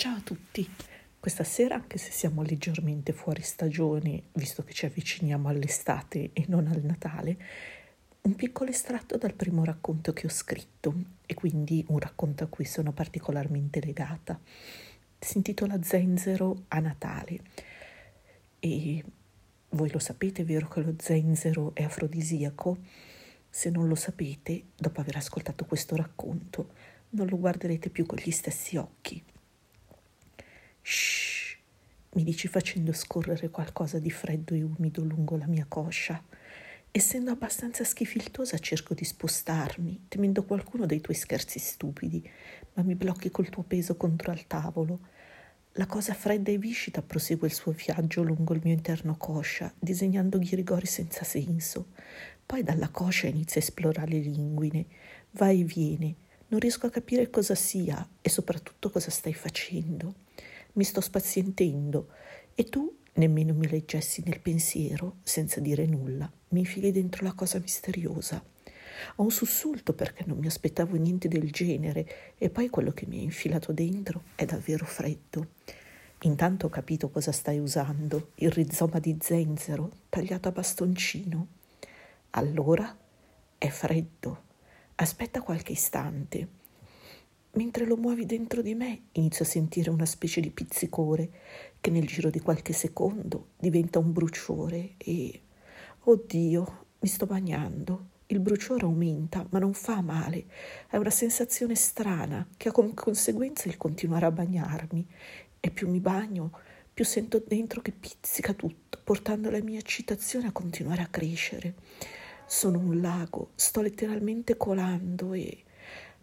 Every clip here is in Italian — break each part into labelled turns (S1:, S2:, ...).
S1: Ciao a tutti! Questa sera, anche se siamo leggermente fuori stagione, visto che ci avviciniamo all'estate e non al Natale, un piccolo estratto dal primo racconto che ho scritto e quindi un racconto a cui sono particolarmente legata. Si intitola Zenzero a Natale e voi lo sapete, è vero che lo zenzero è afrodisiaco? Se non lo sapete, dopo aver ascoltato questo racconto, non lo guarderete più con gli stessi occhi. Shh, mi dici facendo scorrere qualcosa di freddo e umido lungo la mia coscia. Essendo abbastanza schifiltosa cerco di spostarmi, temendo qualcuno dei tuoi scherzi stupidi, ma mi blocchi col tuo peso contro al tavolo. La cosa fredda e viscida prosegue il suo viaggio lungo il mio interno coscia, disegnando ghirigori senza senso. Poi dalla coscia inizia a esplorare le linguine, va e viene. Non riesco a capire cosa sia e soprattutto cosa stai facendo mi sto spazientendo e tu nemmeno mi leggessi nel pensiero, senza dire nulla, mi infili dentro la cosa misteriosa. Ho un sussulto perché non mi aspettavo niente del genere e poi quello che mi hai infilato dentro è davvero freddo. Intanto ho capito cosa stai usando, il rizoma di zenzero tagliato a bastoncino. Allora è freddo. Aspetta qualche istante. Mentre lo muovi dentro di me, inizio a sentire una specie di pizzicore che nel giro di qualche secondo diventa un bruciore e... Oddio, mi sto bagnando. Il bruciore aumenta, ma non fa male. È una sensazione strana che ha come conseguenza il continuare a bagnarmi. E più mi bagno, più sento dentro che pizzica tutto, portando la mia eccitazione a continuare a crescere. Sono un lago, sto letteralmente colando e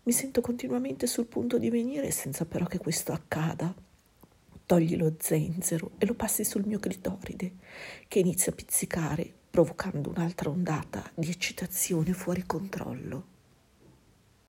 S1: mi sento continuamente sul punto di venire senza però che questo accada. Togli lo zenzero e lo passi sul mio clitoride, che inizia a pizzicare, provocando un'altra ondata di eccitazione fuori controllo.